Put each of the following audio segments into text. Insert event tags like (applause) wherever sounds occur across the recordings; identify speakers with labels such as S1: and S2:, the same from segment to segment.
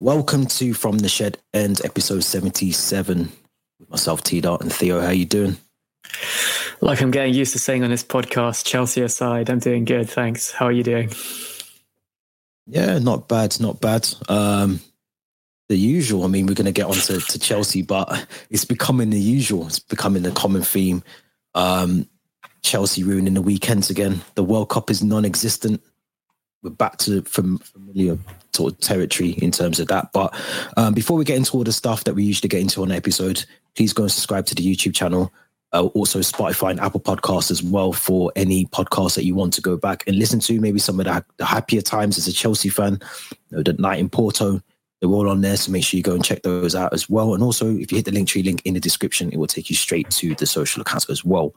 S1: Welcome to From the Shed End, episode 77 with myself, T Dot, and Theo. How you doing?
S2: Like I'm getting used to saying on this podcast, Chelsea aside, I'm doing good, thanks. How are you doing?
S1: Yeah, not bad, not bad. Um, the usual. I mean, we're going to get on to, to Chelsea, but it's becoming the usual. It's becoming the common theme. Um, Chelsea ruining the weekends again. The World Cup is non-existent. We're back to familiar sort of territory in terms of that. But um, before we get into all the stuff that we usually get into on the episode, please go and subscribe to the YouTube channel. Uh, also, Spotify and Apple Podcasts as well for any podcasts that you want to go back and listen to. Maybe some of the, the happier times as a Chelsea fan, you know, the night in Porto, they're all on there. So make sure you go and check those out as well. And also, if you hit the link tree link in the description, it will take you straight to the social accounts as well.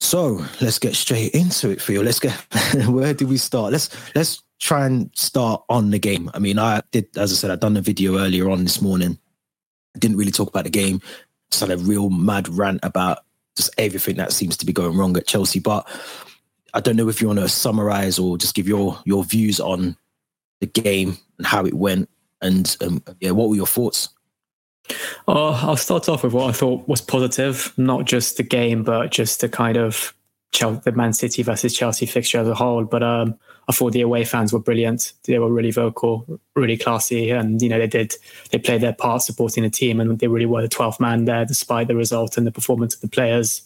S1: So let's get straight into it, Theo. Let's get (laughs) where do we start? Let's let's try and start on the game. I mean, I did, as I said, I've done a video earlier on this morning. I didn't really talk about the game. Just had a real mad rant about just everything that seems to be going wrong at Chelsea. But I don't know if you want to summarize or just give your your views on the game and how it went, and um, yeah, what were your thoughts?
S2: Oh, I'll start off with what I thought was positive, not just the game, but just the kind of Chelsea, the Man City versus Chelsea fixture as a whole. But um, I thought the away fans were brilliant. They were really vocal, really classy, and you know they did they played their part supporting the team, and they really were the 12th man there, despite the result and the performance of the players.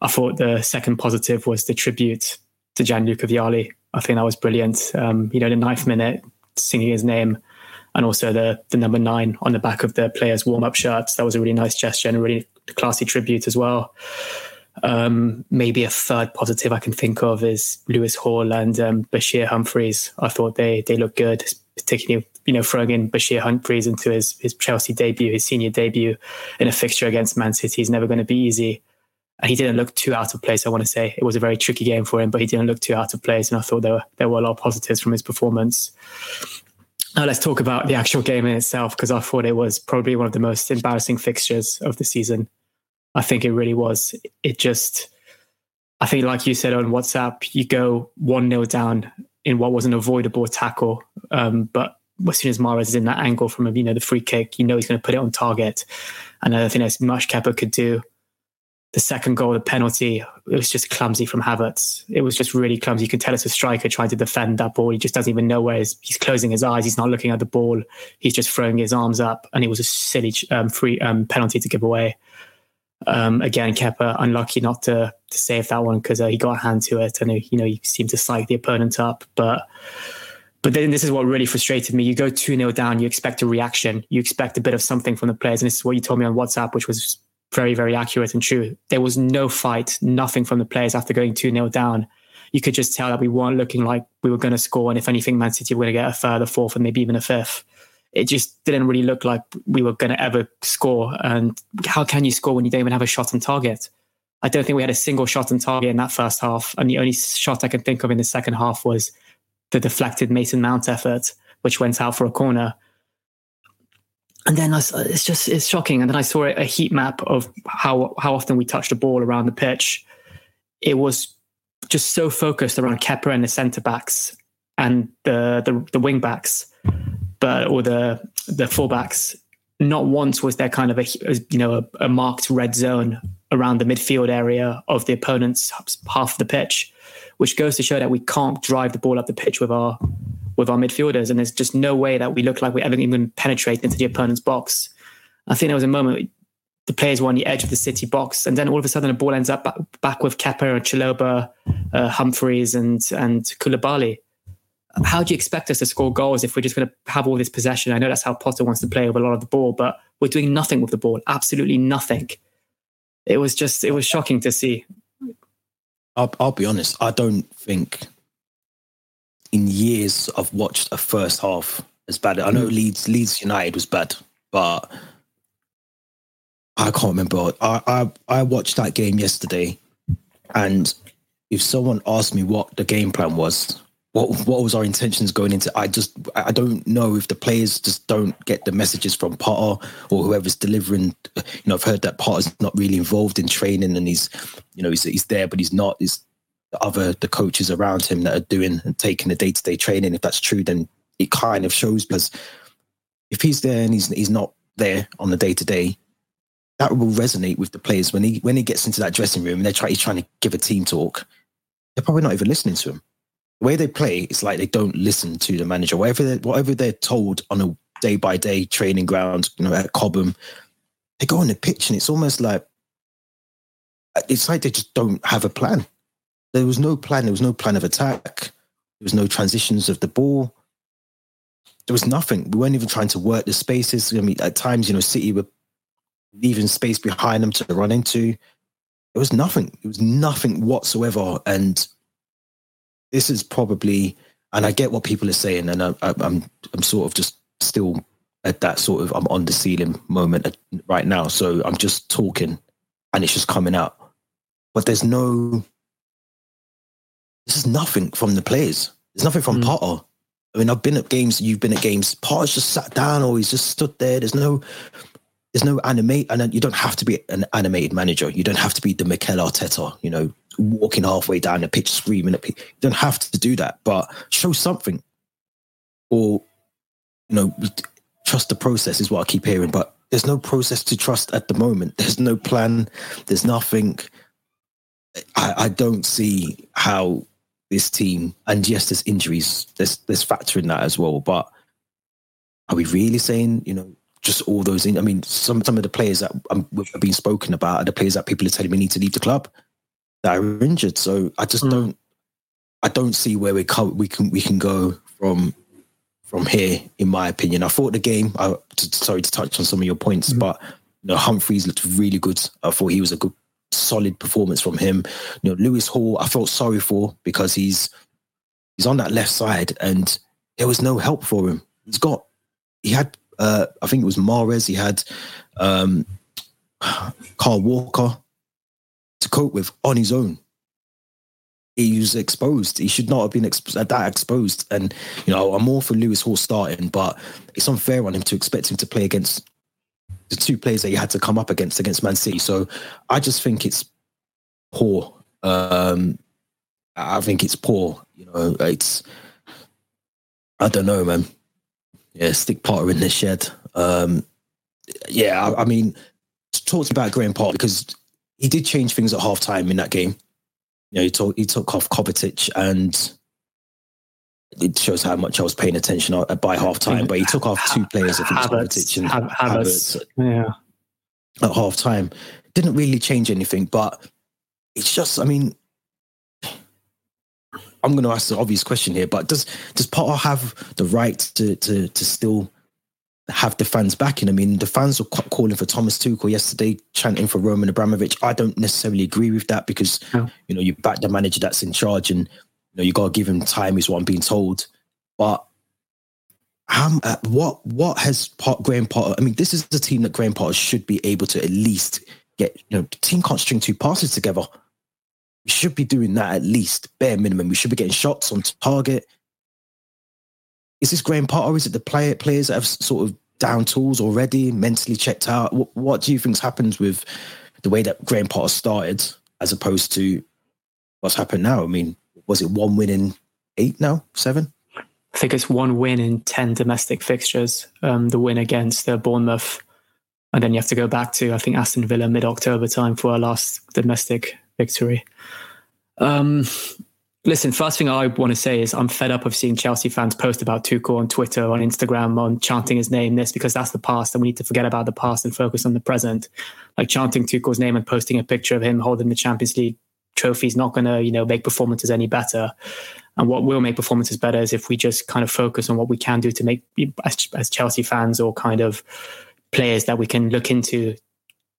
S2: I thought the second positive was the tribute to Gianluca Vialli. I think that was brilliant. Um, you know, the ninth minute, singing his name and also the the number nine on the back of the players' warm up shirts. That was a really nice gesture and a really classy tribute as well. Um, maybe a third positive I can think of is Lewis Hall and um, Bashir Humphreys. I thought they they looked good, particularly you know throwing in Bashir Humphreys into his his Chelsea debut, his senior debut in a fixture against Man City is never going to be easy. And he didn't look too out of place. I want to say it was a very tricky game for him, but he didn't look too out of place. And I thought there were there were a lot of positives from his performance. Now let's talk about the actual game in itself because I thought it was probably one of the most embarrassing fixtures of the season. I think it really was. It just, I think, like you said on WhatsApp, you go 1 0 down in what was an avoidable tackle. Um, but as soon as Mahrez is in that angle from you know the free kick, you know he's going to put it on target. And I think there's much Kepa could do the second goal, the penalty, it was just clumsy from Havertz. It was just really clumsy. You can tell it's a striker trying to defend that ball. He just doesn't even know where he's, he's closing his eyes. He's not looking at the ball. He's just throwing his arms up, and it was a silly um, free um, penalty to give away. Um, again, Kepa unlucky not to, to save that one because uh, he got a hand to it, and you know he seemed to psych the opponent up. But but then this is what really frustrated me. You go 2 0 down, you expect a reaction, you expect a bit of something from the players. And this is what you told me on WhatsApp, which was very, very accurate and true. There was no fight, nothing from the players after going 2 0 down. You could just tell that we weren't looking like we were going to score. And if anything, Man City were going to get a third, a fourth, and maybe even a fifth. It just didn't really look like we were going to ever score. And how can you score when you don't even have a shot on target? I don't think we had a single shot on target in that first half. And the only shot I can think of in the second half was the deflected Mason Mount effort, which went out for a corner and then I, it's just it's shocking. And then I saw a heat map of how how often we touched the ball around the pitch. It was just so focused around Kepa and the centre backs and the the, the wing backs, but or the the fullbacks. Not once was there kind of a you know a, a marked red zone around the midfield area of the opponent's half of the pitch, which goes to show that we can't drive the ball up the pitch with our with our midfielders, and there's just no way that we look like we're ever even penetrate into the opponent's box. I think there was a moment the players were on the edge of the City box, and then all of a sudden the ball ends up back, back with Kepa and Chalobah, uh, Humphreys, and and Koulibaly. How do you expect us to score goals if we're just going to have all this possession? I know that's how Potter wants to play with a lot of the ball, but we're doing nothing with the ball, absolutely nothing. It was just, it was shocking to see.
S1: I'll, I'll be honest. I don't think in years I've watched a first half as bad. I know mm. Leeds Leeds United was bad, but I can't remember. I, I I watched that game yesterday, and if someone asked me what the game plan was, what what was our intentions going into, I just I don't know if the players just don't get the messages from Potter or whoever's delivering. You know, I've heard that Potter's not really involved in training, and he's you know he's he's there, but he's not. He's the other the coaches around him that are doing and taking the day to day training. If that's true, then it kind of shows because if he's there and he's he's not there on the day to day, that will resonate with the players when he when he gets into that dressing room and they're trying he's trying to give a team talk. They're probably not even listening to him. The way they play, it's like they don't listen to the manager. Whatever they're, whatever they're told on a day by day training ground, you know, at Cobham, they go on the pitch and it's almost like it's like they just don't have a plan. There was no plan. There was no plan of attack. There was no transitions of the ball. There was nothing. We weren't even trying to work the spaces. I mean, at times, you know, City were leaving space behind them to run into. It was nothing. It was nothing whatsoever. And this is probably, and I get what people are saying, and I, I, I'm I'm sort of just still at that sort of I'm on the ceiling moment right now. So I'm just talking, and it's just coming out. But there's no, this is nothing from the players. There's nothing from mm. Potter. I mean, I've been at games. You've been at games. Potter's just sat down, or he's just stood there. There's no there's no animate, and you don't have to be an animated manager. You don't have to be the Mikel Arteta, you know, walking halfway down the pitch screaming at people. You don't have to do that, but show something, or you know, trust the process is what I keep hearing. But there's no process to trust at the moment. There's no plan. There's nothing. I, I don't see how this team, and yes, there's injuries. There's there's factor in that as well. But are we really saying, you know, just all those. In, I mean, some some of the players that um, have been spoken about are the players that people are telling me need to leave the club that are injured. So I just mm. don't. I don't see where we come. We can we can go from from here. In my opinion, I thought the game. I sorry to touch on some of your points, mm. but you know Humphreys looked really good. I thought he was a good, solid performance from him. You know Lewis Hall. I felt sorry for because he's he's on that left side and there was no help for him. He's got he had uh, I think it was Mahrez, He had um, Kyle Walker to cope with on his own. He was exposed. He should not have been exp- that exposed. And you know, I'm all for Lewis Hall starting, but it's unfair on him to expect him to play against the two players that he had to come up against against Man City. So I just think it's poor. Um, I think it's poor. You know, it's I don't know, man yeah, stick Potter in the shed. Um, yeah, I, I mean, talked about Graham Potter because he did change things at half time in that game. You know, he took he took off Kovacic and it shows how much I was paying attention by half time. But he took off two players, I think Kovacic and Havertz,
S2: yeah.
S1: at half time. Didn't really change anything, but it's just, I mean, I'm going to ask the obvious question here, but does does Potter have the right to to to still have the fans backing? I mean, the fans were calling for Thomas Tuchel yesterday, chanting for Roman Abramovich. I don't necessarily agree with that because no. you know you back the manager that's in charge, and know you got to give him time, is what I'm being told. But uh, what what has Pot, Graham Potter? I mean, this is the team that Graham Potter should be able to at least get. You know, the team can't string two passes together. We should be doing that at least, bare minimum. We should be getting shots on target. Is this Graham Potter? Is it the player, players that have sort of down tools already, mentally checked out? What, what do you think's happened with the way that Graham Potter started as opposed to what's happened now? I mean, was it one win in eight now? Seven?
S2: I think it's one win in 10 domestic fixtures. Um, the win against uh, Bournemouth. And then you have to go back to, I think, Aston Villa mid October time for our last domestic victory. Um, listen, first thing I want to say is I'm fed up of seeing Chelsea fans post about Tuchel on Twitter, on Instagram, on chanting his name, this, because that's the past and we need to forget about the past and focus on the present. Like chanting Tuchel's name and posting a picture of him holding the Champions League trophy is not going to, you know, make performances any better. And what will make performances better is if we just kind of focus on what we can do to make, as, as Chelsea fans or kind of players that we can look into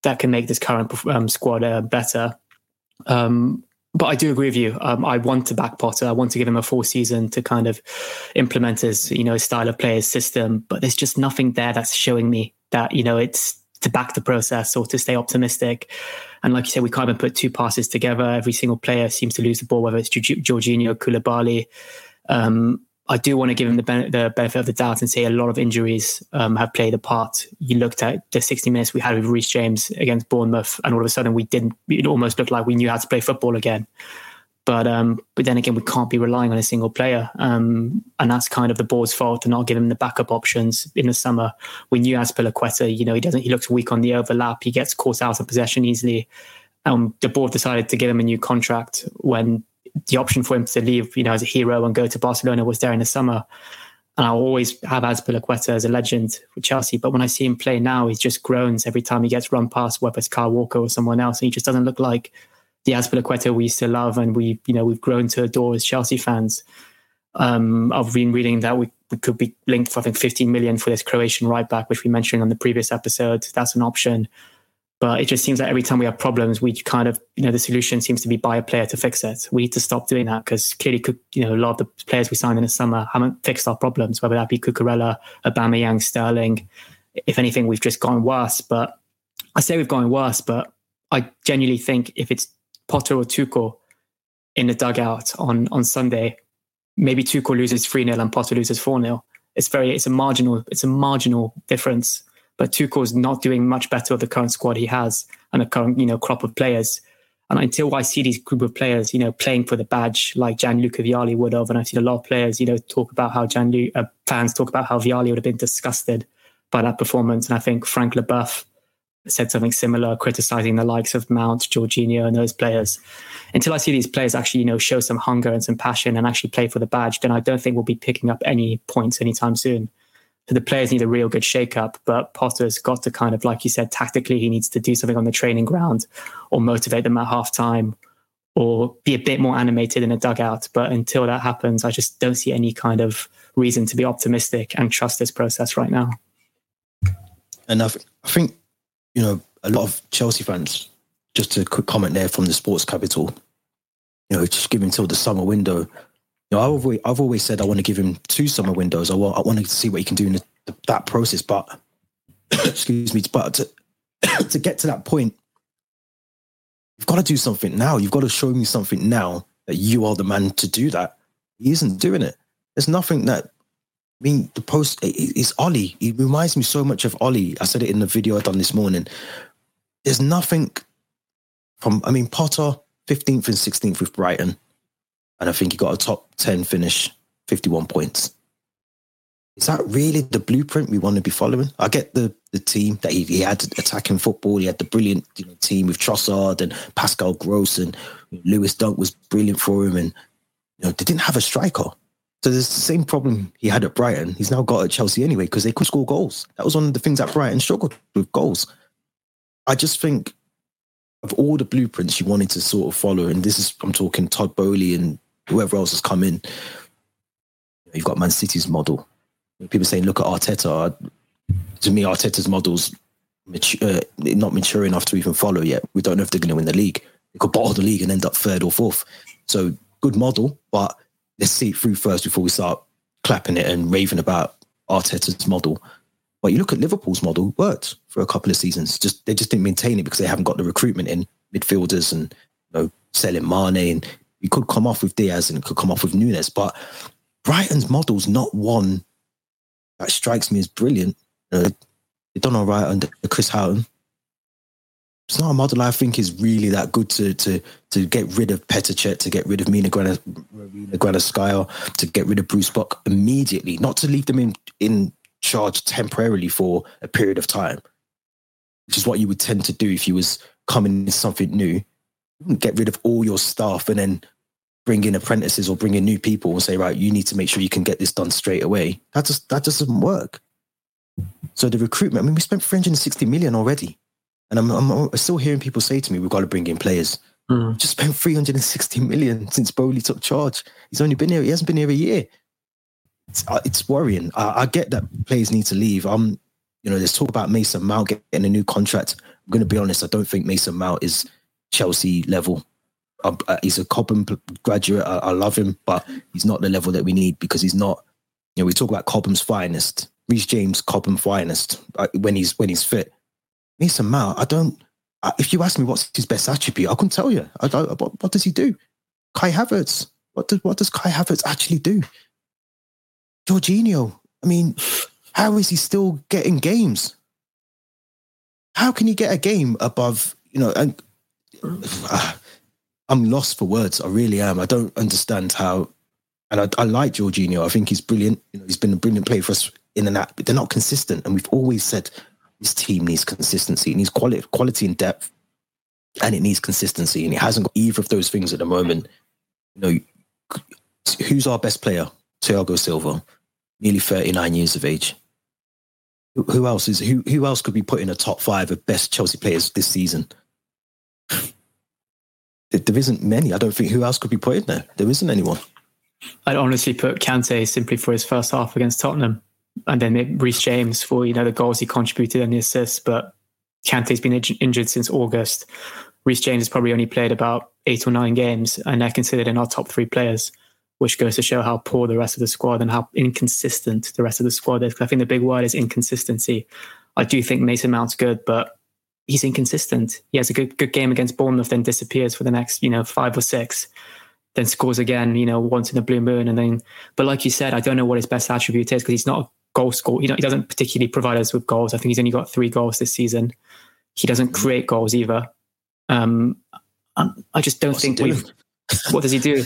S2: that can make this current um, squad uh, better. Um, but I do agree with you. Um, I want to back Potter. I want to give him a full season to kind of implement his, you know, his style of play, his system. But there's just nothing there that's showing me that, you know, it's to back the process or to stay optimistic. And like you said, we can't even put two passes together. Every single player seems to lose the ball, whether it's Jorginho, Koulibaly. Um, I do want to give him the, ben- the benefit of the doubt and say a lot of injuries um, have played a part. You looked at the 60 minutes we had with Reece James against Bournemouth, and all of a sudden we didn't. It almost looked like we knew how to play football again. But um, but then again, we can't be relying on a single player, um, and that's kind of the board's fault to not give him the backup options in the summer. We knew Azpilicueta, you know, he doesn't. He looks weak on the overlap. He gets caught out of possession easily. Um, the board decided to give him a new contract when the option for him to leave, you know, as a hero and go to Barcelona was there in the summer. And I'll always have Azpilicueta as a legend for Chelsea. But when I see him play now, he just groans every time he gets run past, whether it's Kyle Walker or someone else. And he just doesn't look like the Azpilicueta we used to love and we, you know, we've grown to adore as Chelsea fans. Um, I've been reading that we, we could be linked for I think 15 million for this Croatian right back, which we mentioned on the previous episode. That's an option. But it just seems like every time we have problems, we kind of, you know, the solution seems to be buy a player to fix it. We need to stop doing that because clearly, you know, a lot of the players we signed in the summer haven't fixed our problems, whether that be Cucurella, Aubameyang, Sterling. If anything, we've just gone worse. But I say we've gone worse, but I genuinely think if it's Potter or Tuchel in the dugout on on Sunday, maybe Tuchel loses 3 0 and Potter loses 4 0. It's very, it's a marginal, it's a marginal difference. But Tuchel's not doing much better with the current squad he has and the current, you know, crop of players. And until I see these group of players, you know, playing for the badge like Gianluca Vialli would have, and I've seen a lot of players, you know, talk about how Gianluca uh, fans talk about how Vialli would have been disgusted by that performance. And I think Frank Leboeuf said something similar, criticizing the likes of Mount, Jorginho, and those players. Until I see these players actually, you know, show some hunger and some passion and actually play for the badge, then I don't think we'll be picking up any points anytime soon. So the players need a real good shake-up, but Potter's got to kind of, like you said, tactically, he needs to do something on the training ground or motivate them at halftime or be a bit more animated in a dugout. But until that happens, I just don't see any kind of reason to be optimistic and trust this process right now.
S1: And I, th- I think, you know, a lot of Chelsea fans, just a quick comment there from the sports capital, you know, just give until the summer window you know, I've always, I've always said I want to give him two summer windows. I want, I want to see what he can do in the, the, that process. But (coughs) excuse me, but to, (coughs) to get to that point, you've got to do something now. You've got to show me something now that you are the man to do that. He isn't doing it. There's nothing that. I mean, the post is Ole. He reminds me so much of Ole. I said it in the video I done this morning. There's nothing from. I mean, Potter 15th and 16th with Brighton and I think he got a top 10 finish, 51 points. Is that really the blueprint we want to be following? I get the the team that he, he had attacking football. He had the brilliant you know, team with Trossard and Pascal Gross and Lewis Dunk was brilliant for him. And you know, they didn't have a striker. So there's the same problem he had at Brighton. He's now got at Chelsea anyway because they could score goals. That was one of the things that Brighton struggled with goals. I just think of all the blueprints you wanted to sort of follow, and this is I'm talking Todd Boehly and whoever else has come in. You've got Man City's model. People saying, look at Arteta. To me, Arteta's model's mature, uh, not mature enough to even follow yet. We don't know if they're going to win the league. They could bottle the league and end up third or fourth. So good model, but let's see it through first before we start clapping it and raving about Arteta's model. But you look at Liverpool's model, worked for a couple of seasons. Just they just didn't maintain it because they haven't got the recruitment in midfielders and you know selling Mane and you could come off with Diaz and it could come off with Nunez, but Brighton's model's not one that strikes me as brilliant. Uh, they've done all right under Chris Hughton. It's not a model I think is really that good to to to get rid of Petr Cech, to get rid of Mina Granovskaya, to get rid of Bruce Buck immediately, not to leave them in in charge temporarily for a period of time, which is what you would tend to do if you was coming in something new get rid of all your staff and then bring in apprentices or bring in new people and say, right, you need to make sure you can get this done straight away. That just that just doesn't work. So the recruitment, I mean, we spent 360 million already. And I'm, I'm still hearing people say to me, we've got to bring in players. Mm. Just spent 360 million since Boehly took charge. He's only been here, he hasn't been here a year. It's, uh, it's worrying. I, I, get that players need to leave. I'm, you know, there's talk about Mason Mount getting a new contract. I'm going to be honest, I don't think Mason Mount is Chelsea level. Uh, uh, he's a Cobham graduate. I, I, love him, but he's not the level that we need because he's not. You know, we talk about Cobham's finest. Reece James, Cobham finest uh, when he's when he's fit. Mason Mount, I don't. Uh, if you ask me what's his best attribute, I couldn't tell you. I don't, what, what does he do? Kai Havertz. What does what does Kai Havertz actually do? Jorginho. I mean, how is he still getting games? How can he get a game above? You know, and I'm lost for words. I really am. I don't understand how. And I, I like Jorginho. I think he's brilliant. You know, he's been a brilliant player for us in and out, but they're not consistent. And we've always said this team needs consistency, it needs quality, quality and depth, and it needs consistency. And it hasn't got either of those things at the moment. You know, who's our best player? Thiago Silva, nearly 39 years of age. Who else is who? Who else could be put in a top five of best Chelsea players this season? There isn't many. I don't think who else could be put in there. There isn't anyone.
S2: I'd honestly put Kante simply for his first half against Tottenham, and then Reece James for you know the goals he contributed and the assists. But Kante's been injured since August. Reece James has probably only played about eight or nine games, and they're considered in our top three players which goes to show how poor the rest of the squad and how inconsistent the rest of the squad is. I think the big word is inconsistency. I do think Mason Mount's good, but he's inconsistent. He has a good good game against Bournemouth, then disappears for the next, you know, five or six, then scores again, you know, once in a blue moon, and then. But like you said, I don't know what his best attribute is because he's not goal scorer. He, he doesn't particularly provide us with goals. I think he's only got three goals this season. He doesn't create goals either. Um, I just don't What's think we. (laughs) What does he do?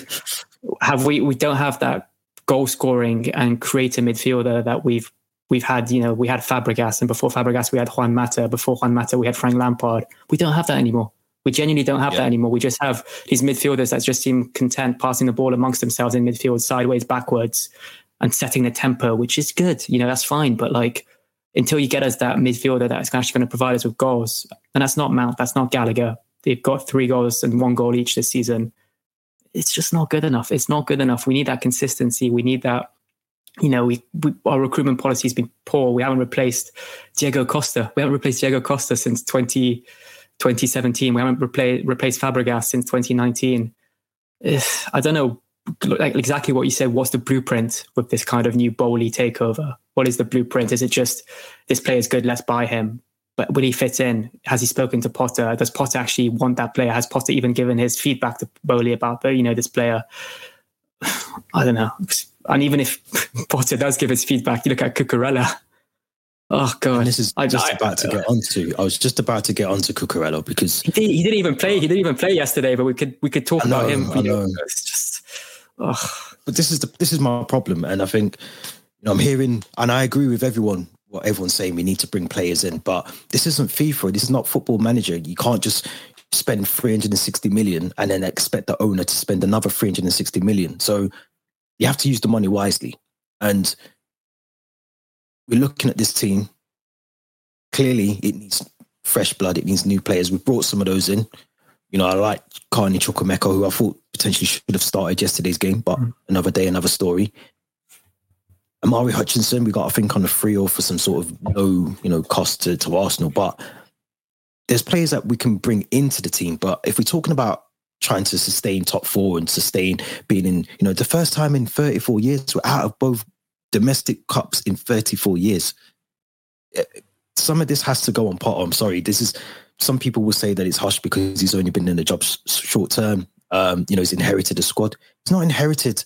S2: have we we don't have that goal scoring and creative midfielder that we've we've had. You know, we had Fabregas, and before Fabregas, we had Juan Mata. Before Juan Mata, we had Frank Lampard. We don't have that anymore. We genuinely don't have yeah. that anymore. We just have these midfielders that just seem content passing the ball amongst themselves in midfield, sideways, backwards, and setting the tempo, which is good. You know, that's fine. But like, until you get us that midfielder that's actually going to provide us with goals, and that's not Mount, that's not Gallagher. They've got three goals and one goal each this season it's just not good enough. It's not good enough. We need that consistency. We need that. You know, we, we our recruitment policy has been poor. We haven't replaced Diego Costa. We haven't replaced Diego Costa since 20, 2017. We haven't replaced replaced Fabregas since 2019. I don't know like exactly what you said. What's the blueprint with this kind of new Boehly takeover? What is the blueprint? Is it just this player is good, let's buy him? but will he fit in? Has he spoken to Potter? Does Potter actually want that player? Has Potter even given his feedback to Boehly about the, you know, this player? (sighs) I don't know. And even if (laughs) Potter does give his feedback, you look at Cucurella. Oh god!
S1: And this is I, just I, about to get onto. I was just about to get onto Cucurella because
S2: he, did, he didn't even play. He didn't even play yesterday. But we could we could talk know, about him.
S1: I know. It's just. Oh. But this is the this is my problem, and I think you know I'm hearing, and I agree with everyone what everyone's saying we need to bring players in but this isn't FIFA this is not football manager. You can't just spend 360 million and then expect the owner to spend another 360 million. So you have to use the money wisely. And we're looking at this team. Clearly it needs fresh blood it needs new players. We brought some of those in you know i like Carney Chukwuemeka who i thought potentially should have started yesterday's game but mm. another day another story Omari Hutchinson, we got to think on a free or for some sort of low, you know, cost to, to Arsenal. But there's players that we can bring into the team. But if we're talking about trying to sustain top four and sustain being in, you know, the first time in 34 years, we're out of both domestic cups in 34 years. Eh, some of this has to go on pot. I'm sorry. This is some people will say that it's hush because he's only been in the job short term. Um, you know, he's inherited a squad. He's not inherited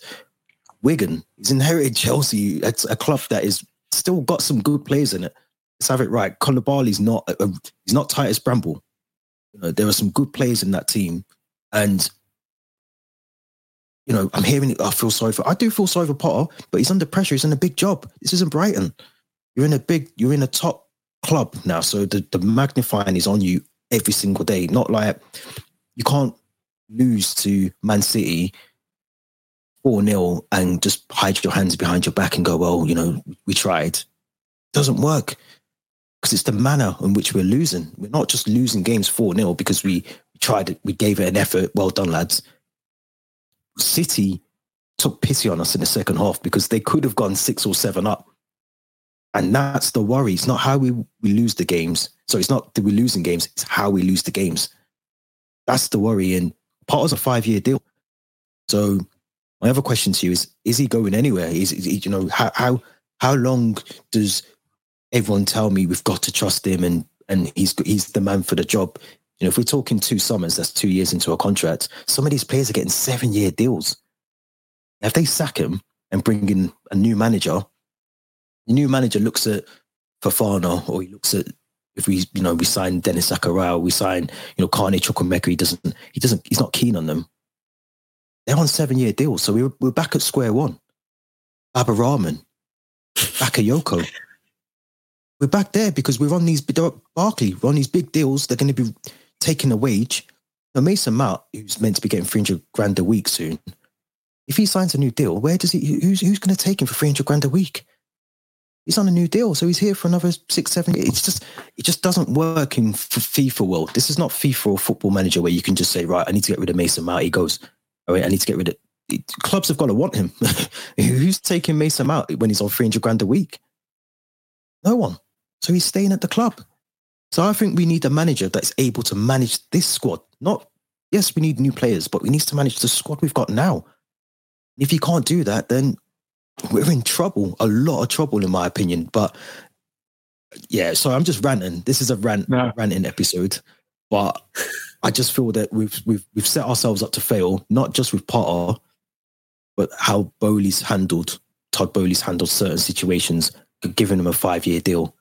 S1: Wigan. He's inherited Chelsea. It's a club that is still got some good players in it. Let's have it right. Koulibaly's not a, a, he's not Titus Bramble. You know, there are some good players in that team, and you know, I'm hearing it. I feel sorry for. I do feel sorry for Potter, but he's under pressure. He's in a big job. This isn't Brighton. You're in a big. You're in a top club now, so the the magnifying is on you every single day. Not like you can't lose to Man City 4 0 and just hide your hands behind your back and go, well, you know, we tried. Doesn't work because it's the manner in which we're losing. We're not just losing games 4 0 because we, tried it, we gave it an effort. Well done, lads. City took pity on us in the second half because they could have gone six or seven up. And that's the worry. It's not how we, we lose the games. So it's not that we're losing games, it's how we lose the games. That's the worry. And part of a five year deal. So my other question to you is: Is he going anywhere? Is, is he, you know how how how long does everyone tell me we've got to trust him and and he's he's the man for the job? You know, if we're talking two summers, that's two years into a contract. Some of these players are getting seven year deals. If they sack him and bring in a new manager, the new manager looks at Fofana or he looks at if we, you know, we sign Denis Zakaria, we sign, you know, Carney Chukwuemeka, he doesn't, he doesn't, he's not keen on them. They're on seven year deals. So we're, we're back at square one. Baba Rahman, Bakayoko. (laughs) we're back there because we're on these, Barkley, we're on these big deals. They're going to be taking a wage. Now, Mason Mount, who's meant to be getting 300 grand a week soon, if he signs a new deal, where does he, who's, who's going to take him for 300 grand a week? He's on a new deal, so he's here for another six, seven years. It's just, it just doesn't work in FIFA world. This is not FIFA or football manager where you can just say, right, I need to get rid of Mason Mount. He goes, all right, I need to get rid of, clubs have got to want him. (laughs) who's taking Mason Mount when he's on 300 grand a week? No one. So he's staying at the club. So I think we need a manager that's able to manage this squad. Not, yes, we need new players, but we need to manage the squad we've got now. If you can't do that, then we're in trouble, a lot of trouble, in my opinion. But yeah, so I'm just ranting. This is a rant, no. ranting episode, but I just feel that we've we've we've set ourselves up to fail, not just with Potter, but how Boehly's handled Todd Boehly's handled certain situations, giving him a five year deal.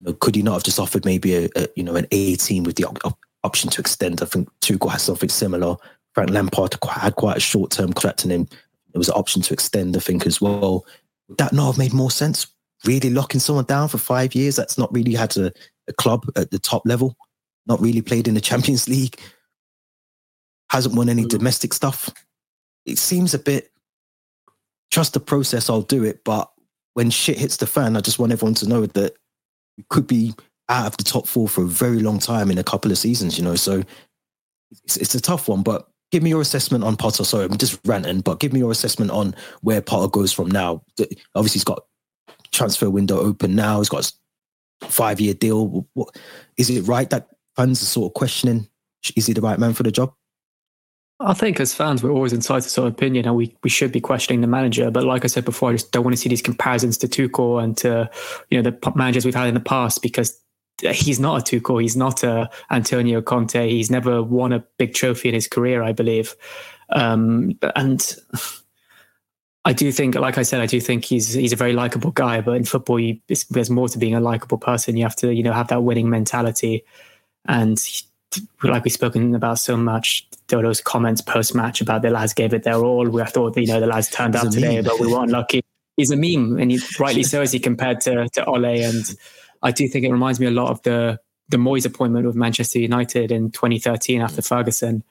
S1: You know, could he not have just offered maybe a, a you know an 18 with the op- option to extend? I think Tuchel has something similar. Frank Lampard had quite a short term contract in him there was an option to extend, I think, as well. Would that not have made more sense? Really locking someone down for five years that's not really had a, a club at the top level, not really played in the (laughs) Champions League, hasn't won any mm. domestic stuff. It seems a bit trust the process, I'll do it. But when shit hits the fan, I just want everyone to know that we could be out of the top four for a very long time in a couple of seasons, you know. So it's, it's a tough one, but give me your assessment on Potter. Sorry, I'm just ranting, but give me your assessment on where Potter goes from now. Obviously, he's got transfer window open now. He's got a five year deal. What is it right that fans are sort of questioning? Is he the right man for the job?
S2: I think as fans, we're always entitled to our opinion and we, we should be questioning the manager. But like I said before, I just don't want to see these comparisons to Tuchel and to, you know, the managers we've had in the past because he's not a Tuchel. He's not a Antonio Conte. He's never won a big trophy in his career, I believe. Um, and (sighs) I do think, like I said, I do think he's he's a very likable guy. But in football, you, there's more to being a likable person. You have to, you know, have that winning mentality. And like we've spoken about so much, there were those comments post match about the lads gave it their all. We thought, you know, the lads turned out today, but we weren't lucky. He's a meme, and he, rightly so, as he compared to to Ole and I do think it reminds me a lot of the the Moyes appointment with Manchester United in 2013 after mm. Ferguson,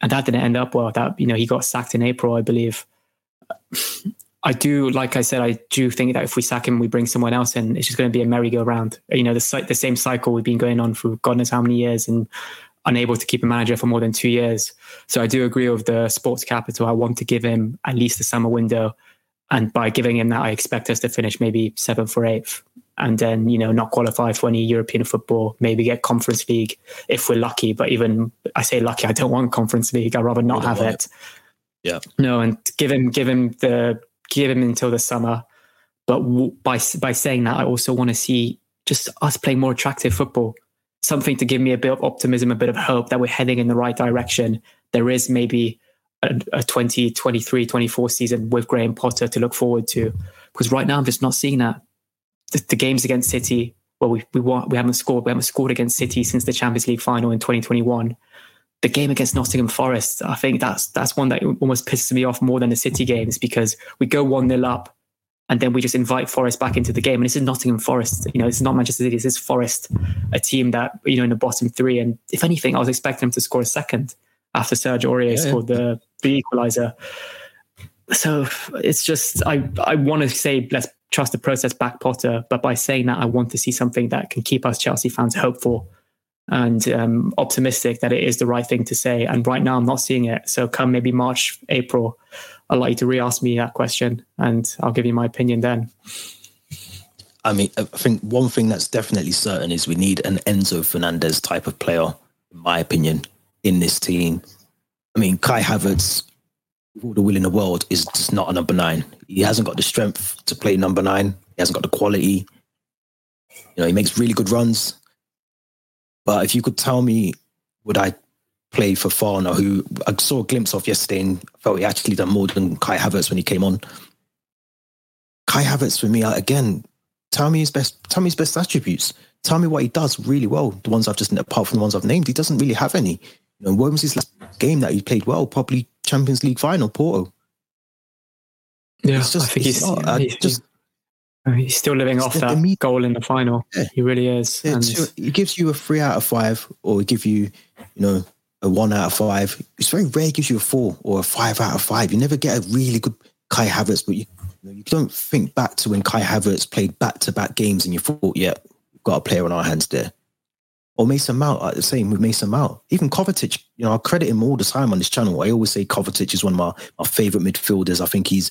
S2: and that didn't end up well. That you know he got sacked in April, I believe. (sighs) I do, like I said, I do think that if we sack him, we bring someone else in. It's just going to be a merry-go-round. You know, the the same cycle we've been going on for God knows how many years, and unable to keep a manager for more than two years. So I do agree with the sports capital. I want to give him at least a summer window, and by giving him that, I expect us to finish maybe seventh or eighth and then you know not qualify for any European football, maybe get Conference League if we're lucky. But even I say lucky, I don't want Conference League. I'd rather not have it. it.
S1: Yeah.
S2: No, and give him give him the give him until the summer. But by by saying that, I also want to see just us playing more attractive football. Something to give me a bit of optimism, a bit of hope that we're heading in the right direction. There is maybe a, a 2023, 24 season with Graham Potter to look forward to. Because right now I'm just not seeing that the, the games against City, well, we we want, we haven't scored. We haven't scored against City since the Champions League final in 2021. The game against Nottingham Forest, I think that's that's one that almost pisses me off more than the City games because we go one 0 up and then we just invite Forest back into the game. And this is Nottingham Forest. You know, it's not Manchester City. This is Forest, a team that you know in the bottom three. And if anything, I was expecting them to score a second after Serge Aurier yeah, scored yeah. the the equaliser. So it's just I I want to say let's trust the process back Potter. But by saying that, I want to see something that can keep us Chelsea fans hopeful and um, optimistic that it is the right thing to say. And right now, I'm not seeing it. So come maybe March, April, I'd like you to re-ask me that question, and I'll give you my opinion then.
S1: I mean, I think one thing that's definitely certain is we need an Enzo Fernandez type of player, in my opinion, in this team. I mean, Kai Havertz all the will in the world, is just not a number nine. He hasn't got the strength to play number nine. He hasn't got the quality. You know, he makes really good runs. But if you could tell me, would I play for Fofana, who I saw a glimpse of yesterday and felt he actually done more than Kai Havertz when he came on. Kai Havertz for me, uh, again, Tell me his best. Tell me his best attributes. Tell me what he does really well. The ones I've just apart from the ones I've named, he doesn't really have any. You know, when was his last game that he played well? Probably Champions League final, Porto.
S2: Yeah, it's just, I think he's, not, uh, he's just he's still living off that immediate, goal in the final. Yeah. He really is.
S1: Yeah, and he gives you a three out of five, or give you, you know, a one out of five. It's very rare he gives you a four or a five out of five. You never get a really good Kai Havertz, but you, you, know, you don't think back to when Kai Havertz played back to back games and you thought, yeah, we've got a player on our hands there. Or Mason Mount, the same with Mason Mount. Even Kovacic, you know, I credit him all the time on this channel. I always say Kovacic is one of my, my favorite midfielders. I think he's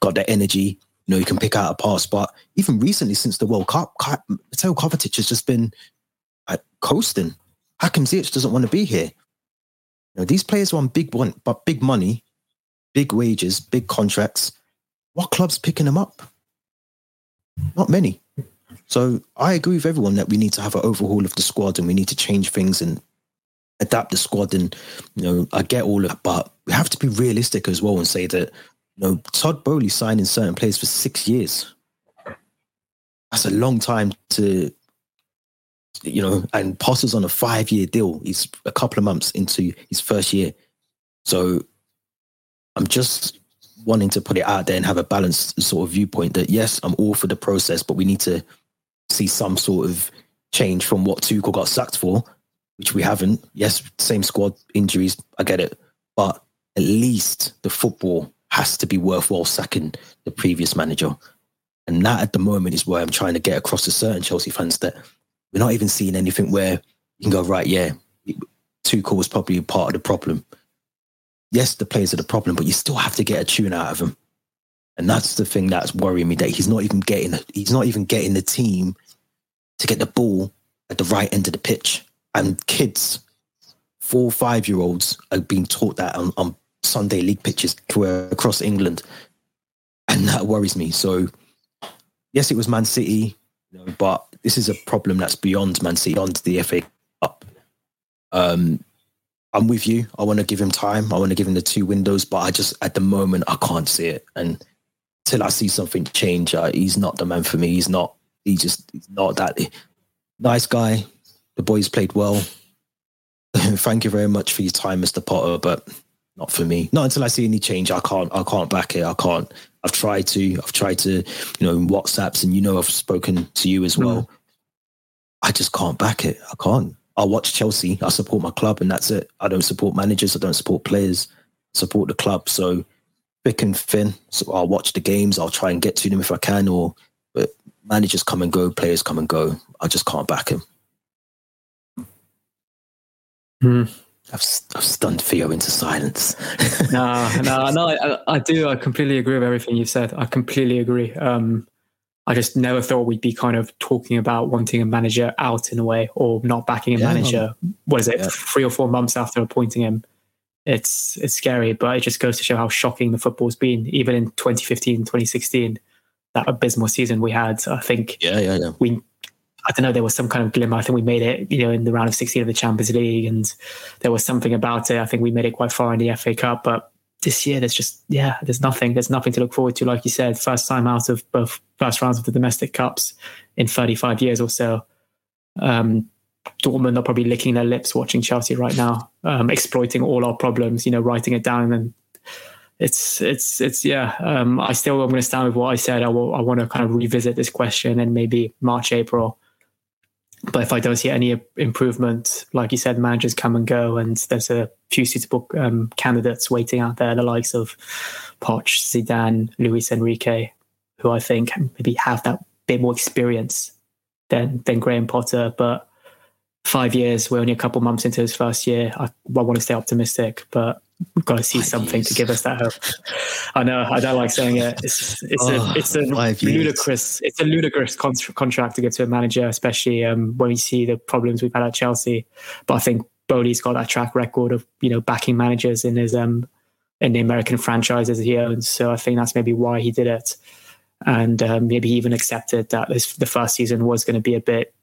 S1: got that energy. You know, he can pick out a pass. But even recently, since the World Cup, Mateo Kovacic has just been uh, coasting. Hakim Ziyech doesn't want to be here. You know, these players want big one, but big money, big wages, big contracts. What club's picking them up? Not many. So I agree with everyone that we need to have an overhaul of the squad and we need to change things and adapt the squad. And you know, I get all of that, but we have to be realistic as well and say that you know Todd Boehly signed in certain players for six years. That's a long time to you know, and Potter's on a five year deal. He's a couple of months into his first year. So I'm just wanting to put it out there and have a balanced sort of viewpoint that yes, I'm all for the process, but we need to see some sort of change from what Tuchel got sacked for, which we haven't. Yes, same squad, injuries, I get it. But at least the football has to be worthwhile sacking the previous manager. And that at the moment is where I'm trying to get across to certain Chelsea fans that we're not even seeing anything where you can go, right, yeah, Tuchel was probably part of the problem. Yes, the players are the problem, but you still have to get a tune out of them. And that's the thing that's worrying me that he's not even getting he's not even getting the team to get the ball at the right end of the pitch. And kids, four, five year olds are being taught that on, on Sunday league pitches across England. And (laughs) that worries me. So yes, it was Man City, you know, but this is a problem that's beyond Man City, beyond the FA Cup. Um, I'm with you. I want to give him time. I want to give him the two windows, but I just at the moment I can't see it. And till I see something change, uh, he's not the man for me. He's not. He just he's not that nice guy. The boys played well. (laughs) Thank you very much for your time, Mr. Potter, but not for me. Not until I see any change. I can't. I can't back it. I can't. I've tried to. I've tried to. You know, in WhatsApps, and you know, I've spoken to you as well. Mm. I just can't back it. I can't. I watch Chelsea. I support my club, and that's it. I don't support managers. I don't support players. I support the club. So thick and thin. So I'll watch the games. I'll try and get to them if I can. Or but managers come and go, players come and go. I just can't back him.
S2: Hmm.
S1: I've, I've stunned Theo into silence. (laughs)
S2: no, no, no. I, I, do. I completely agree with everything you said. I completely agree. Um, I just never thought we'd be kind of talking about wanting a manager out in a way or not backing a yeah, manager. What is it? Yeah. Three or four months after appointing him. It's it's scary, but it just goes to show how shocking the football's been. Even in 2015, 2016, that abysmal season we had. I think.
S1: Yeah, yeah, yeah.
S2: We I don't know, there was some kind of glimmer. I think we made it, you know, in the round of 16 of the Champions League, and there was something about it. I think we made it quite far in the FA Cup, but this year there's just yeah, there's nothing. There's nothing to look forward to. Like you said, first time out of both first rounds of the domestic cups in 35 years or so. Um, Dortmund are probably licking their lips watching Chelsea right now, um, exploiting all our problems. You know, writing it down and it's it's it's yeah. Um, I still I'm going to stand with what I said. I will, I want to kind of revisit this question in maybe March April but if I don't see any improvement, like you said, managers come and go, and there's a few suitable um, candidates waiting out there, the likes of Poch, Zidane, Luis Enrique, who I think maybe have that bit more experience than than Graham Potter. But five years, we're only a couple months into his first year. I, I want to stay optimistic, but we've got to see something to give us that hope. I know I don't like saying it. It's it's oh, a it's a ludicrous it's a ludicrous con- contract to give to a manager, especially um, when we see the problems we've had at Chelsea. But I think Boehly's got that track record of you know backing managers in his um in the American franchises he owns. So I think that's maybe why he did it, and um, maybe he even accepted that this, the first season was going to be a bit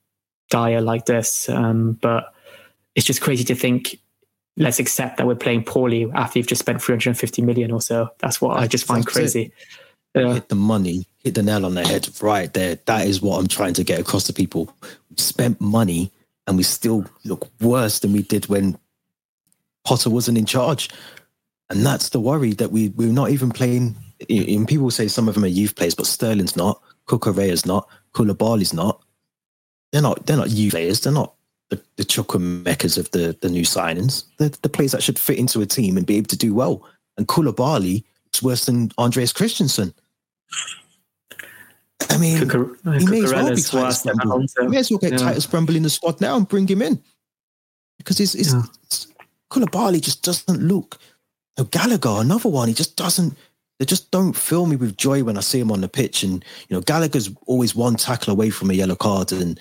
S2: dire like this. Um, but it's just crazy to think let's accept that we're playing poorly after you've just spent 350 million or so. That's what I just find crazy.
S1: Yeah. Hit the money hit the nail on the head right there. That is what I'm trying to get across to people. We spent money and we still look worse than we did when Potter wasn't in charge. And that's the worry that we we're not even playing. And people say some of them are youth players, but Sterling's not, Cucurella's not, Koulibaly's not. They're not. They're not youth players. They're not the, the Chukwuemekas of the the new signings. They're the players that should fit into a team and be able to do well. And Koulibaly is worse than Andreas Christensen. I mean, he may as well be Titus Bramble. He may as well get yeah. Titus Bramble in the squad now and bring him in because he's, he's, yeah. Koulibaly just doesn't look. You Gallagher, another one, he just doesn't. They just don't fill me with joy when I see him on the pitch. And you know, Gallagher's always one tackle away from a yellow card, and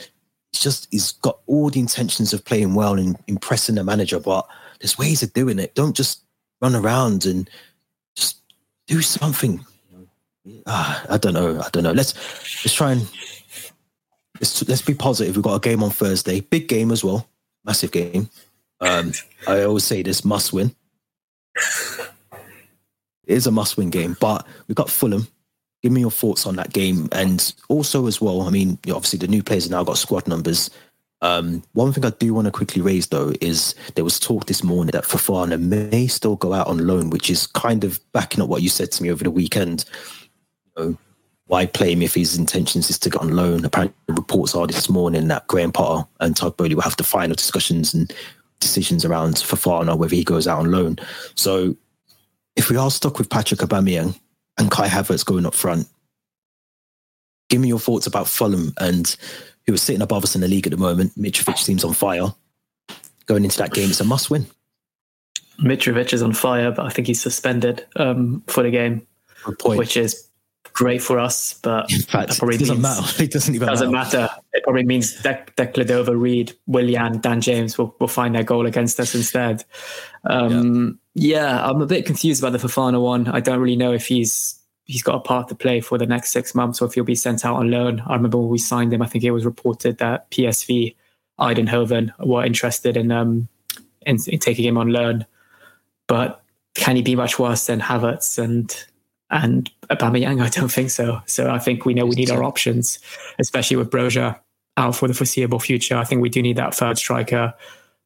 S1: he's just he's got all the intentions of playing well and impressing the manager. But there's ways of doing it. Don't just run around and just do something. Ah, I don't know. I don't know. Let's let's try and let's let's be positive. We've got a game on Thursday, big game as well, massive game. Um, I always say this must win. It is a must win game, but we've got Fulham. Give me your thoughts on that game, and also as well. I mean, obviously the new players have now got squad numbers. Um, one thing I do want to quickly raise though is there was talk this morning that Fofana may still go out on loan, which is kind of backing up what you said to me over the weekend. You know, why play him if his intentions is to get on loan? Apparently, reports are this morning that Graham Potter and Todd Boehly will have the final discussions and decisions around Fofana, whether he goes out on loan. So if we are stuck with Patrick Aubameyang and Kai Havertz going up front, give me your thoughts about Fulham and who is sitting above us in the league at the moment. Mitrovic seems on fire. Going into that game, it's a must win.
S2: Mitrovic is on fire, but I think he's suspended um, for the game, which is great for us, but
S1: in fact, it probably doesn't means, matter. (laughs) It doesn't even
S2: doesn't
S1: matter.
S2: matter. It probably means that Decladova, Reid, Willian, Dan James will, will find their goal against us instead. Um, yeah. yeah, I'm a bit confused about the Fofana one. I don't really know if he's he's got a part to play for the next six months or if he'll be sent out on loan. I remember when we signed him, I think it was reported that PSV Eindhoven were interested in um in, in taking him on loan. But can he be much worse than Havertz and and Aubameyang, I don't think so. So I think we know we need our options, especially with Broja out for the foreseeable future. I think we do need that third striker,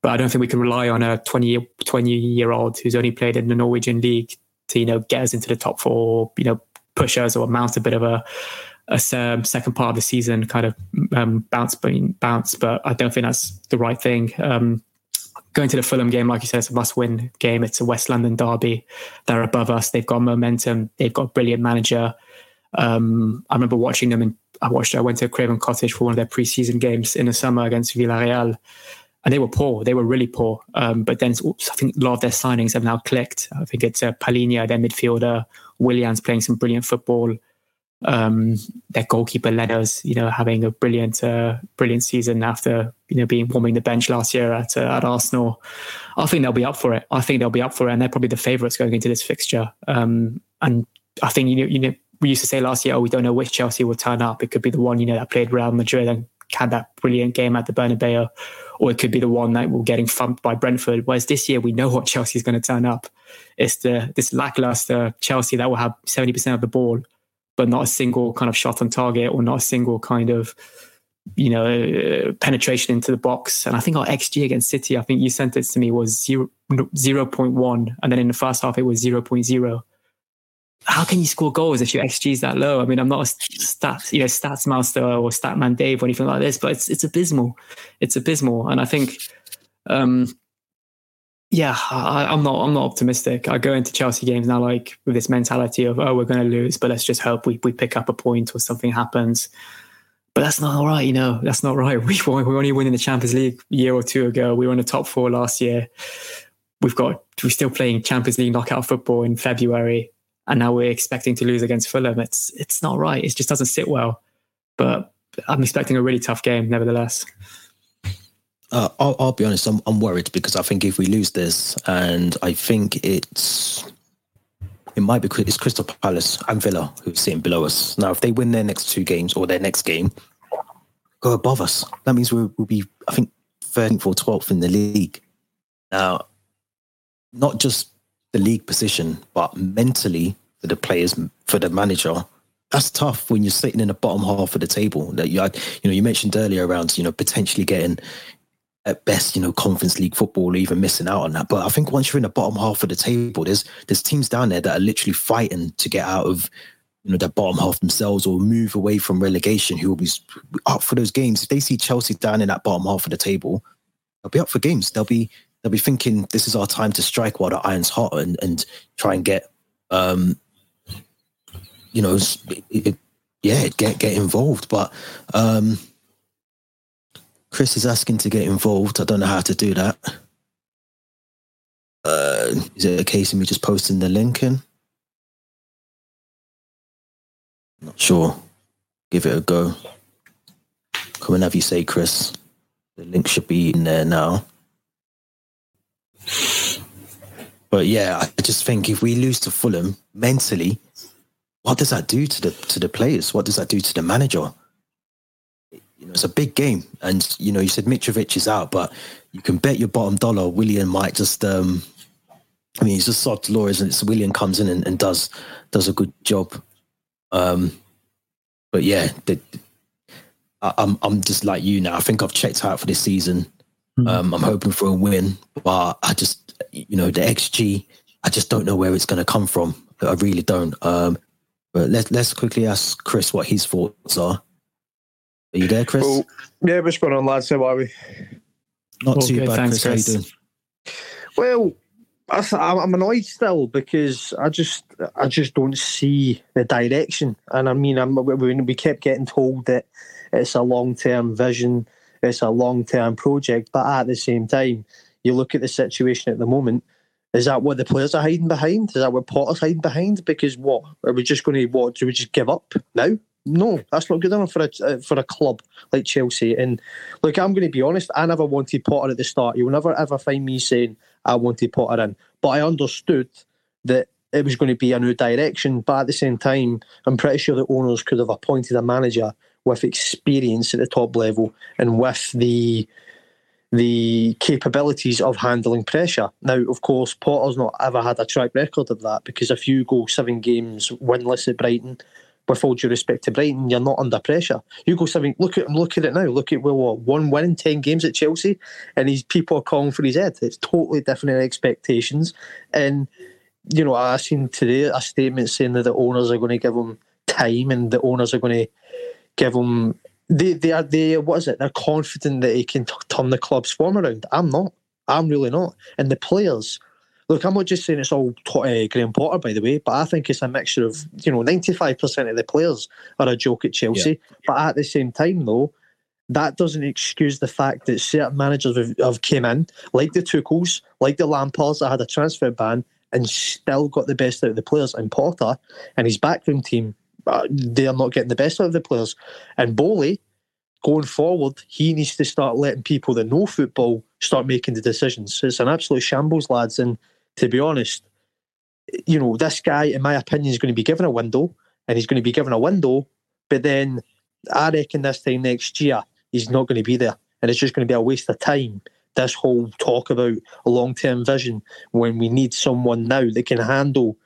S2: but I don't think we can rely on a 20, 20 year old who's only played in the Norwegian league to you know get us into the top four, you know, push us or mount a bit of a a second part of the season kind of um, bounce, bounce. But I don't think that's the right thing. Um, going to the Fulham game, like you said, it's a must-win game. It's a West London derby. They're above us. They've got momentum. They've got a brilliant manager. Um, I remember watching them, and I watched. I went to Craven Cottage for one of their pre-season games in the summer against Villarreal, and they were poor. They were really poor. Um, but then oops, I think a lot of their signings have now clicked. I think it's uh, their midfielder. Willian's playing some brilliant football um, their goalkeeper Leno's, you know, having a brilliant, uh, brilliant season after you know being warming the bench last year at uh, at Arsenal. I think they'll be up for it. I think they'll be up for it, and they're probably the favourites going into this fixture. Um, and I think you know, you know, we used to say last year, oh, we don't know which Chelsea will turn up. It could be the one you know that played Real Madrid and had that brilliant game at the Bernabeu, or it could be the one that will getting thumped by Brentford. Whereas this year, we know what (laughs) Chelsea is going to turn up. It's the this lackluster Chelsea that will have seventy percent of the ball but not a single kind of shot on target or not a single kind of you know penetration into the box. And i think our xg against city i think you sent it to me was 0, 0.1 and then in the first half it was 0.0 how can you score goals if your xg is that low? I mean i'm not a stat you know stats master or statman dave or anything like this but it's it's abysmal. It's abysmal. And i think um yeah, I, am not. I'm not optimistic. I go into Chelsea games now like with this mentality of oh, we're going to lose, but let's just hope we we pick up a point or something happens. But that's not all right, you know. That's not right. (laughs) We we were only winning the Champions League a year or two ago. We were in the top four last year. We've got we're still playing Champions League knockout football in February, and now we're expecting to lose against Fulham. It's it's not right. It just doesn't sit well. But I'm expecting a really tough game, nevertheless.
S1: Uh, I'll, I'll, be honest. I'm, I'm worried because I think if we lose this, and I think it's it might be it's Crystal Palace and Villa who's sitting below us. Now, if they win their next two games or their next game, go above us. That means we'll, we'll be, I think, 13th or 12th in the league. Now, not just the league position, but mentally for the players, for the manager, that's tough when you're sitting in the bottom half of the table. That you, you know, you mentioned earlier around, you know, potentially getting at best, you know, conference league football, even missing out on that. But I think once you're in the bottom half of the table, there's there's teams down there that are literally fighting to get out of, you know, the bottom half themselves or move away from relegation. Who will be up for those games? If they see Chelsea down in that bottom half of the table, they'll be up for games. They'll be they'll be thinking this is our time to strike while the iron's hot and and try and get, um, you know, it, it, yeah, get get involved. But um, Chris is asking to get involved. I don't know how to do that. Uh, is it a case of me just posting the link in? Not sure. Give it a go. Come and have you say, Chris. The link should be in there now. But yeah, I just think if we lose to Fulham mentally, what does that do to the to the players? What does that do to the manager? You know, it's a big game, and you know, you said Mitrovic is out, but you can bet your bottom dollar Willian might just. um I mean, he's just soft law, isn't it? So Willian comes in and, and does does a good job. Um, but yeah, the, I, I'm I'm just like you now. I think I've checked out for this season. Mm-hmm. Um, I'm hoping for a win, but I just, you know, the XG, I just don't know where it's going to come from. I really don't. Um, but let's let's quickly ask Chris what his thoughts are. Are you there, Chris? Well,
S3: yeah, what's going on, lads? How are we?
S1: Not too bad, thanks, Chris. Chris. How you doing?
S3: Well, I'm annoyed still because I just I just don't see the direction, and I mean I'm, we kept getting told that it's a long term vision it's a long term project. But at the same time, you look at the situation at the moment. Is that what the players are hiding behind? Is that what Potter's hiding behind? Because what are we just going to what? Do we just give up now? No, that's not good enough for a uh, for a club like Chelsea. And look, I'm going to be honest. I never wanted Potter at the start. You'll never ever find me saying I wanted Potter in. But I understood that it was going to be a new direction. But at the same time, I'm pretty sure the owners could have appointed a manager with experience at the top level and with the the capabilities of handling pressure. Now, of course, Potter's not ever had a track record of that because if you go seven games winless at Brighton, with all due respect to Brighton, you're not under pressure. You go something. Look at him. look at it now. Look at well, what one win in ten games at Chelsea, and these people are calling for his head. It's totally different expectations. And you know, I seen today a statement saying that the owners are going to give him time, and the owners are going to give him. They they are they what is it? They're confident that he can t- turn the club's form around. I'm not. I'm really not. And the players. Look, I'm not just saying it's all uh, Graham Potter, by the way, but I think it's a mixture of, you know, 95% of the players are a joke at Chelsea. Yeah. But at the same time, though, that doesn't excuse the fact that certain managers have, have came in, like the Tuchels, like the Lampards that had a transfer ban, and still got the best out of the players. And Potter and his backroom team they are not getting the best out of the players. And Boehly, going forward, he needs to start letting people that know football start making the decisions. It's an absolute shambles, lads. And to be honest, you know, this guy, in my opinion, is going to be given a window, and he's going to be given a window. But then I reckon this time next year, he's not going to be there. And it's just going to be a waste of time. This whole talk about a long term vision when we need someone now that can handle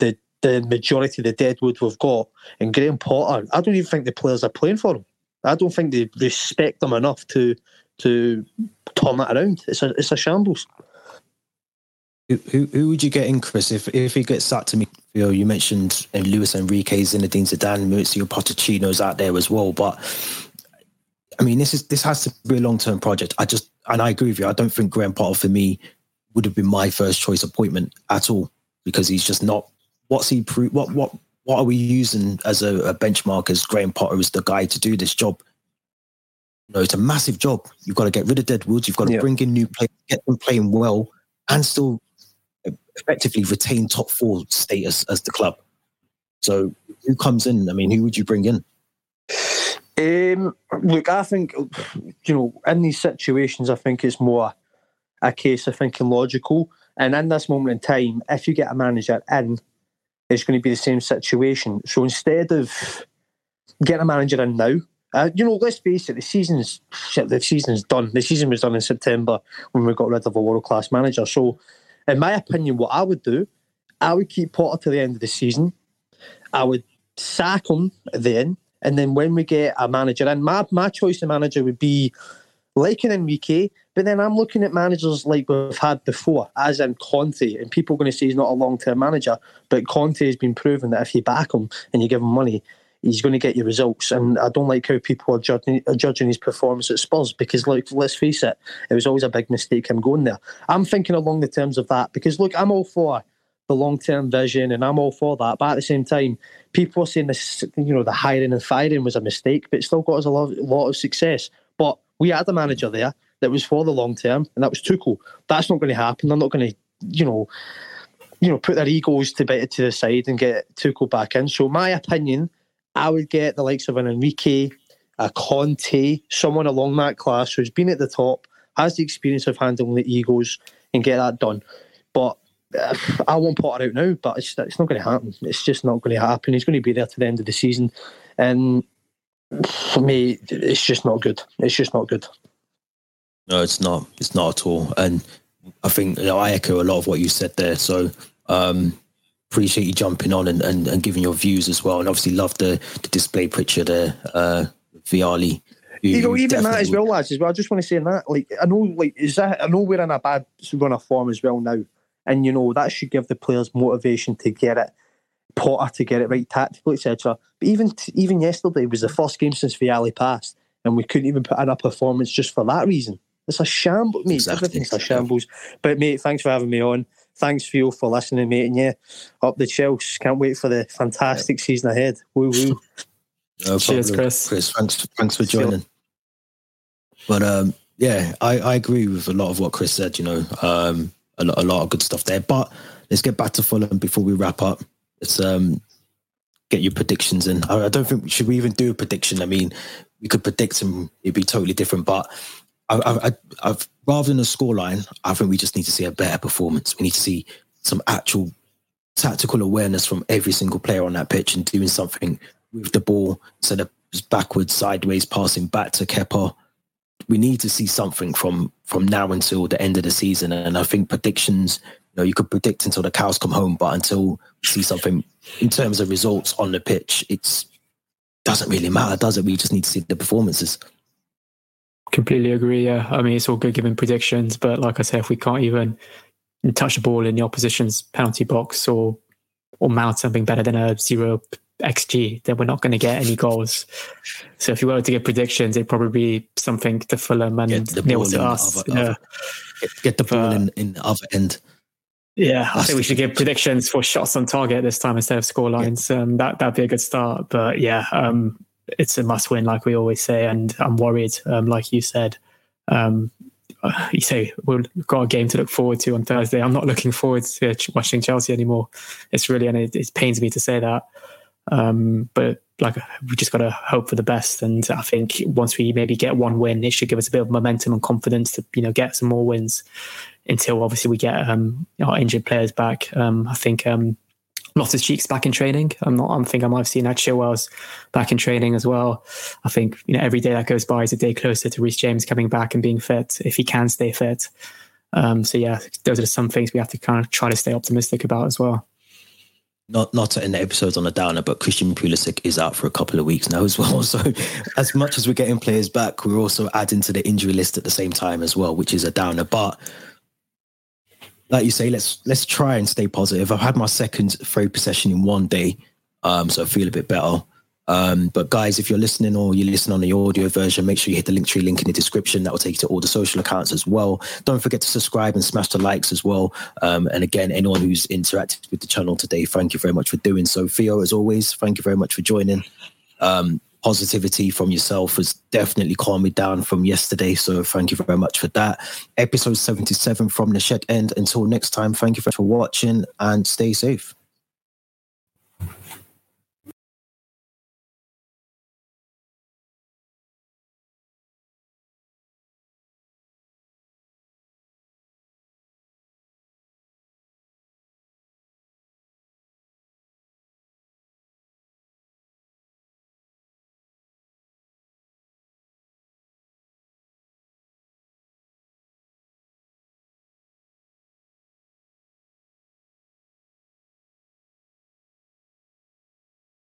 S3: the the majority of the deadwood we've got. And Graham Potter, I don't even think the players are playing for him. I don't think they respect him enough to to turn that around. It's a it's a shambles.
S1: Who, who, who would you get in, Chris? If if he gets sacked to me, you mentioned uh, Luis Enrique's, Zinedine Zidane, Mauricio Pochettino's out there as well. But I mean, this is this has to be a long term project. I just and I agree with you. I don't think Graham Potter for me would have been my first choice appointment at all because he's just not what's he pro- what what what are we using as a, a benchmark as Graham Potter is the guy to do this job? You know, it's a massive job. You've got to get rid of deadwoods. You've got to yeah. bring in new players, get them playing well, and still effectively retain top four status as the club. So, who comes in? I mean, who would you bring in?
S3: Um, look, I think you know, in these situations, I think it's more a case of thinking logical. And in this moment in time, if you get a manager in it's going to be the same situation. So instead of getting a manager in now, uh, you know, let's face it, the season's the season's done. The season was done in September when we got rid of a world class manager. So, in my opinion, what I would do, I would keep Potter to the end of the season. I would sack him then, and then when we get a manager, and my my choice of manager would be like an Enrique, but then I'm looking at managers like we've had before, as in Conte, and people are going to say he's not a long term manager, but Conte has been proven that if you back him and you give him money, he's going to get you results. And I don't like how people are judging, are judging his performance at Spurs because, like, let's face it, it was always a big mistake him going there. I'm thinking along the terms of that because, look, I'm all for the long term vision and I'm all for that. But at the same time, people are saying this, you know, the hiring and firing was a mistake, but it still got us a lot, lot of success. But we had a manager there that was for the long term, and that was Tuchel. That's not going to happen. They're not going to, you know, you know, put their egos to to the side and get Tuchel back in. So, my opinion, I would get the likes of an Enrique, a Conte, someone along that class who's been at the top, has the experience of handling the egos, and get that done. But uh, I won't Potter out now, but it's, it's not going to happen. It's just not going to happen. He's going to be there to the end of the season, and for me, it's just not good. It's just not good.
S1: No, it's not. It's not at all. And I think you know, I echo a lot of what you said there. So um, appreciate you jumping on and, and, and, giving your views as well. And obviously love the, the display picture there, uh, Vialli.
S3: You know, even that as well, lads. As well, I just want to say that, like, I know, like, is that I know we're in a bad run of form as well now, and you know that should give the players motivation to get it Potter to get it right tactically, etc. But even even yesterday was the first game since Vialli passed, and we couldn't even put in a performance just for that reason. It's a shambles, mate. Exactly. Everything's a shambles. But mate, thanks for having me on. Thanks, Theo, for listening, mate. And yeah, up the Chelsea. Can't wait for the fantastic yeah. season ahead. Woo woo. (laughs)
S2: No Cheers, Chris.
S1: Chris, thanks, thanks for joining. But um, yeah, I, I agree with a lot of what Chris said. You know, um, a lot, a lot of good stuff there. But let's get back to Fulham before we wrap up. Let's um, get your predictions in. I, I don't think should we even do a prediction. I mean, we could predict and it'd be totally different. But I, I, I've rather than a scoreline, I think we just need to see a better performance. We need to see some actual tactical awareness from every single player on that pitch and doing something with the ball instead of backwards, sideways, passing back to Kepa. We need to see something from from now until the end of the season. And I think predictions, you know, you could predict until the cows come home, but until we see something in terms of results on the pitch, it's doesn't really matter, does it? We just need to see the performances.
S2: Completely agree. Yeah, I mean it's all good giving predictions, but like I say, if we can't even touch the ball in the opposition's penalty box or or mount something better than a zero xg, then we're not going to get any goals. So if you were to get predictions, it'd probably be something to Fulham and nil to us.
S1: Other, yeah. get, get, the ball in, in the other end.
S2: Yeah, I think we should give predictions for shots on target this time instead of score lines. Yeah. Um, that that'd be a good start. But yeah, um, it's a must win, like we always say. And I'm worried, um, like you said. Um, you say we've got a game to look forward to on Thursday. I'm not looking forward to watching Chelsea anymore. It's really, and it, it pains me to say that. Um, but like we just got to hope for the best. And I think once we maybe get one win, it should give us a bit of momentum and confidence to you know get some more wins until obviously we get um, our injured players back. Um, I think um, Loftus Cheek's back in training. I'm not. I think I might have seen that Chilwell's back in training as well. I think you know every day that goes by is a day closer to Reece James coming back and being fit if he can stay fit. Um, so yeah, those are some things we have to kind of try to stay optimistic about as well.
S1: Not not to end the episodes on a downer, but Christian Pulisic is out for a couple of weeks now as well. (laughs) So as much as we're getting players back, we're also adding to the injury list at the same time as well, which is a downer. But like you say, let's let's try and stay positive. I've had my second free possession in one day, um, so I feel a bit better. Um, but guys, if you're listening or you listen on the audio version, make sure you hit the link tree link in the description. That will take you to all the social accounts as well. Don't forget to subscribe and smash the likes as well. Um, and again, anyone who's interacted with the channel today, thank you very much for doing so. Theo, as always, thank you very much for joining. Um, positivity from yourself has definitely calmed me down from yesterday. So thank you very much for that. Episode 77 from the shed end. Until next time, thank you for watching and stay safe.